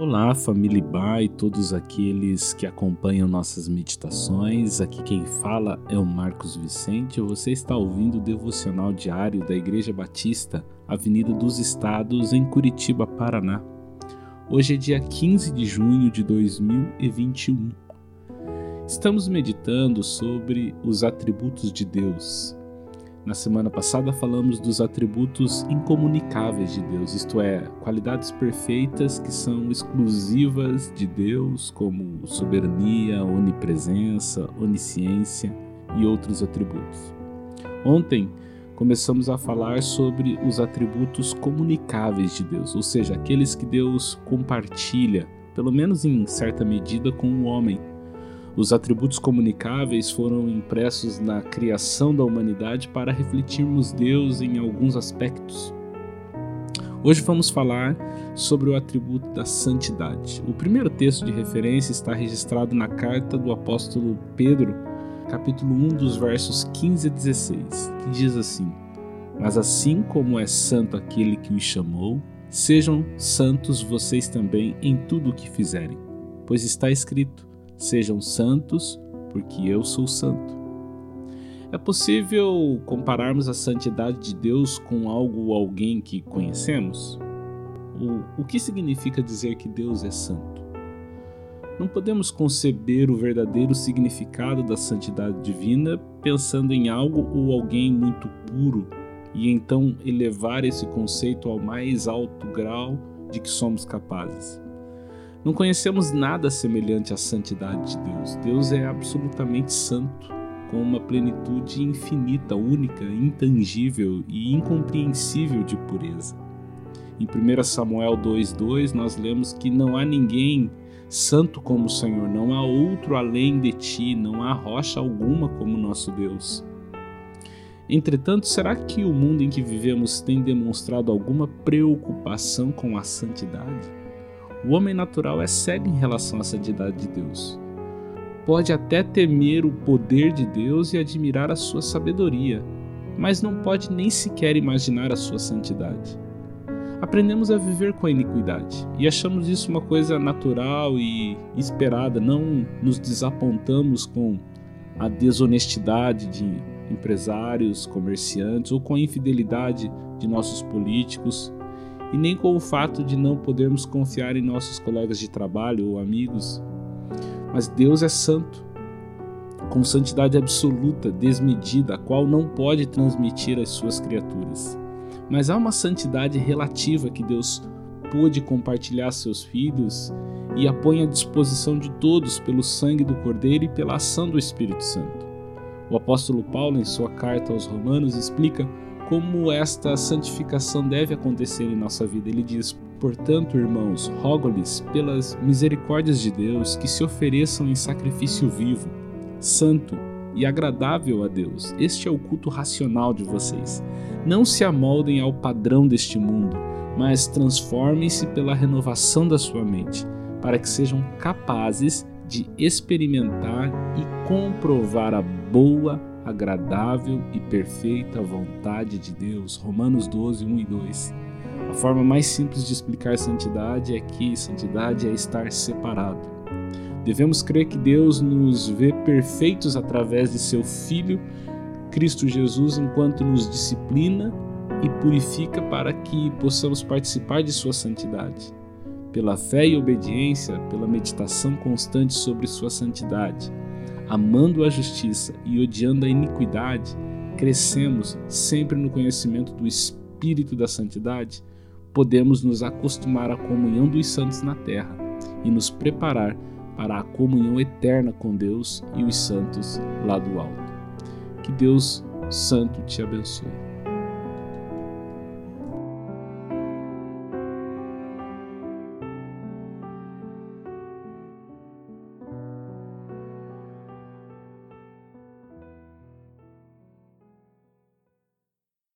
Olá, família Ba e todos aqueles que acompanham nossas meditações. Aqui quem fala é o Marcos Vicente. Você está ouvindo o devocional diário da Igreja Batista, Avenida dos Estados, em Curitiba, Paraná. Hoje é dia 15 de junho de 2021. Estamos meditando sobre os atributos de Deus, na semana passada falamos dos atributos incomunicáveis de Deus, isto é, qualidades perfeitas que são exclusivas de Deus, como soberania, onipresença, onisciência e outros atributos. Ontem começamos a falar sobre os atributos comunicáveis de Deus, ou seja, aqueles que Deus compartilha, pelo menos em certa medida, com o homem os atributos comunicáveis foram impressos na criação da humanidade para refletirmos Deus em alguns aspectos. Hoje vamos falar sobre o atributo da santidade. O primeiro texto de referência está registrado na carta do apóstolo Pedro, capítulo 1, dos versos 15 a 16, que diz assim: Mas assim como é santo aquele que o chamou, sejam santos vocês também em tudo o que fizerem, pois está escrito: Sejam santos, porque eu sou santo. É possível compararmos a santidade de Deus com algo ou alguém que conhecemos? O, o que significa dizer que Deus é santo? Não podemos conceber o verdadeiro significado da santidade divina pensando em algo ou alguém muito puro e então elevar esse conceito ao mais alto grau de que somos capazes. Não conhecemos nada semelhante à santidade de Deus. Deus é absolutamente santo, com uma plenitude infinita, única, intangível e incompreensível de pureza. Em 1 Samuel 2,2 nós lemos que não há ninguém santo como o Senhor, não há outro além de ti, não há rocha alguma como nosso Deus. Entretanto, será que o mundo em que vivemos tem demonstrado alguma preocupação com a santidade? O homem natural é cego em relação à santidade de Deus. Pode até temer o poder de Deus e admirar a sua sabedoria, mas não pode nem sequer imaginar a sua santidade. Aprendemos a viver com a iniquidade e achamos isso uma coisa natural e esperada, não nos desapontamos com a desonestidade de empresários, comerciantes ou com a infidelidade de nossos políticos e nem com o fato de não podermos confiar em nossos colegas de trabalho ou amigos. Mas Deus é santo, com santidade absoluta, desmedida, a qual não pode transmitir às suas criaturas. Mas há uma santidade relativa que Deus pôde compartilhar seus filhos e a põe à disposição de todos pelo sangue do Cordeiro e pela ação do Espírito Santo. O apóstolo Paulo, em sua carta aos Romanos, explica como esta santificação deve acontecer em nossa vida. Ele diz: Portanto, irmãos, rogo-lhes pelas misericórdias de Deus que se ofereçam em sacrifício vivo, santo e agradável a Deus. Este é o culto racional de vocês. Não se amoldem ao padrão deste mundo, mas transformem-se pela renovação da sua mente, para que sejam capazes de experimentar e comprovar a boa, agradável e perfeita vontade de Deus. Romanos 12, 1 e 2. A forma mais simples de explicar santidade é que santidade é estar separado. Devemos crer que Deus nos vê perfeitos através de seu Filho, Cristo Jesus, enquanto nos disciplina e purifica para que possamos participar de sua santidade. Pela fé e obediência, pela meditação constante sobre sua santidade, amando a justiça e odiando a iniquidade, crescemos sempre no conhecimento do Espírito da Santidade, podemos nos acostumar à comunhão dos santos na terra e nos preparar para a comunhão eterna com Deus e os santos lá do alto. Que Deus Santo te abençoe.